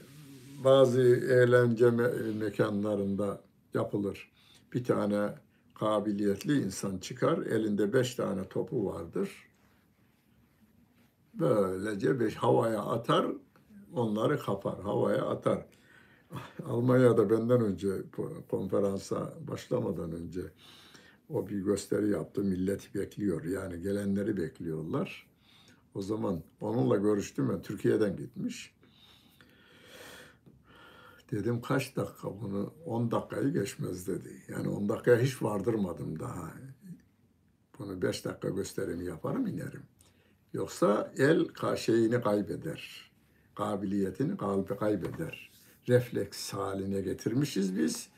bazı eğlence me- mekanlarında yapılır. Bir tane kabiliyetli insan çıkar, elinde beş tane topu vardır. Böylece beş havaya atar, onları kapar, havaya atar. Almanya'da benden önce konferansa başlamadan önce o bir gösteri yaptı. Millet bekliyor. Yani gelenleri bekliyorlar. O zaman onunla görüştüm ben. Türkiye'den gitmiş. Dedim kaç dakika bunu? 10 dakikayı geçmez dedi. Yani 10 dakikaya hiç vardırmadım daha. Bunu 5 dakika gösterimi yaparım inerim. Yoksa el şeyini kaybeder. Kabiliyetini kalbi kaybeder. Refleks haline getirmişiz biz.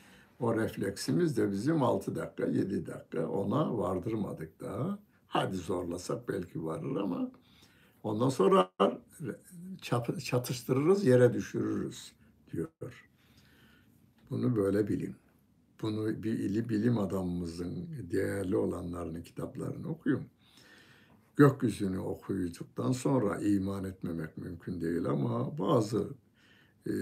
O refleksimiz de bizim 6 dakika, 7 dakika ona vardırmadık daha. Hadi zorlasak belki varır ama ondan sonra çatıştırırız, yere düşürürüz diyor. Bunu böyle bilin. Bunu bir ili bilim adamımızın değerli olanlarının kitaplarını okuyun. Gökyüzünü okuyucuktan sonra iman etmemek mümkün değil ama bazı e,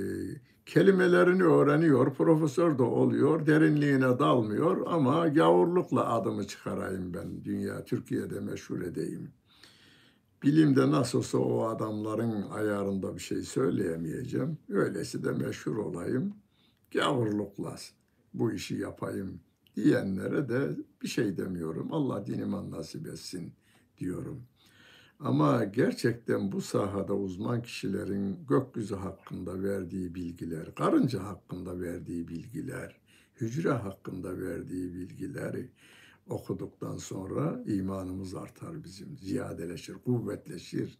kelimelerini öğreniyor, profesör de oluyor, derinliğine dalmıyor ama gavurlukla adımı çıkarayım ben dünya, Türkiye'de meşhur edeyim. Bilimde nasılsa o adamların ayarında bir şey söyleyemeyeceğim. Öylesi de meşhur olayım. Gavurlukla bu işi yapayım diyenlere de bir şey demiyorum. Allah diniman nasip etsin diyorum. Ama gerçekten bu sahada uzman kişilerin gökyüzü hakkında verdiği bilgiler, karınca hakkında verdiği bilgiler, hücre hakkında verdiği bilgileri okuduktan sonra imanımız artar bizim, ziyadeleşir, kuvvetleşir.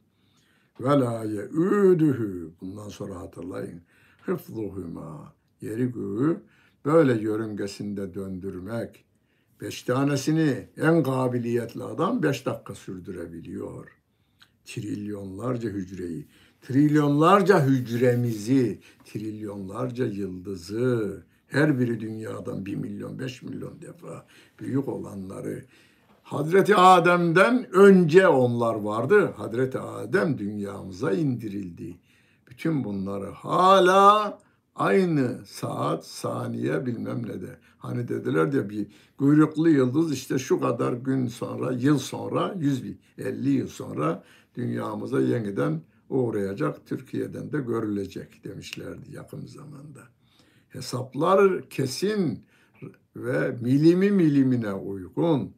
Ve la ye'üdühü, bundan sonra hatırlayın, hıfzuhuma, yeri göğü böyle yörüngesinde döndürmek. Beş tanesini en kabiliyetli adam beş dakika sürdürebiliyor. Trilyonlarca hücreyi, trilyonlarca hücremizi, trilyonlarca yıldızı, her biri dünyadan bir milyon, beş milyon defa büyük olanları. Hazreti Adem'den önce onlar vardı. Hazreti Adem dünyamıza indirildi. Bütün bunları hala aynı saat, saniye bilmem ne de. Hani dediler ya bir kuyruklu yıldız işte şu kadar gün sonra, yıl sonra, 150 yıl sonra dünyamıza yeniden uğrayacak, Türkiye'den de görülecek demişlerdi yakın zamanda. Hesaplar kesin ve milimi milimine uygun.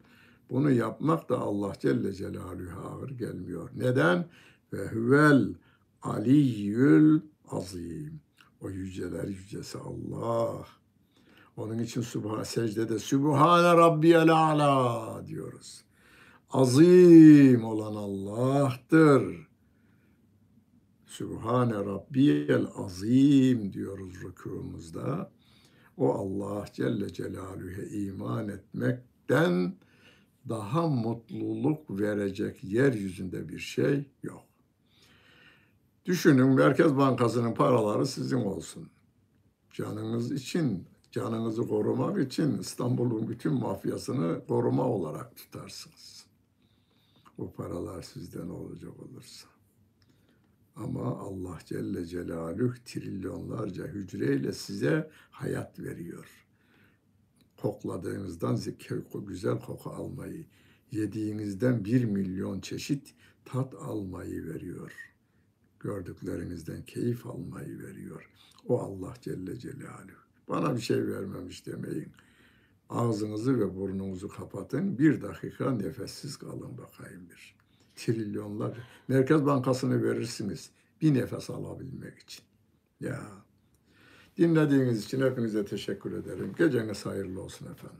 Bunu yapmak da Allah Celle Celaluhu'ya ağır gelmiyor. Neden? Ve huvel aliyyül azim. O yüceler yücesi Allah. Onun için Subhan secdede Sübhane Rabbiyel Ala diyoruz. Azim olan Allah'tır. Sübhane Rabbiyel Azim diyoruz rükumuzda. O Allah Celle Celaluhu'ya iman etmekten daha mutluluk verecek yeryüzünde bir şey yok. Düşünün Merkez Bankası'nın paraları sizin olsun. Canınız için, canınızı korumak için İstanbul'un bütün mafyasını koruma olarak tutarsınız. O paralar sizden olacak olursa. Ama Allah Celle Celaluhu trilyonlarca hücreyle size hayat veriyor. Kokladığınızdan güzel koku almayı, yediğinizden bir milyon çeşit tat almayı veriyor. Gördüklerinizden keyif almayı veriyor. O Allah Celle Celaluhu. Bana bir şey vermemiş demeyin. Ağzınızı ve burnunuzu kapatın. Bir dakika nefessiz kalın bakayım bir. Trilyonlar. Merkez Bankası'nı verirsiniz. Bir nefes alabilmek için. Ya. Dinlediğiniz için hepinize teşekkür ederim. Geceniz hayırlı olsun efendim.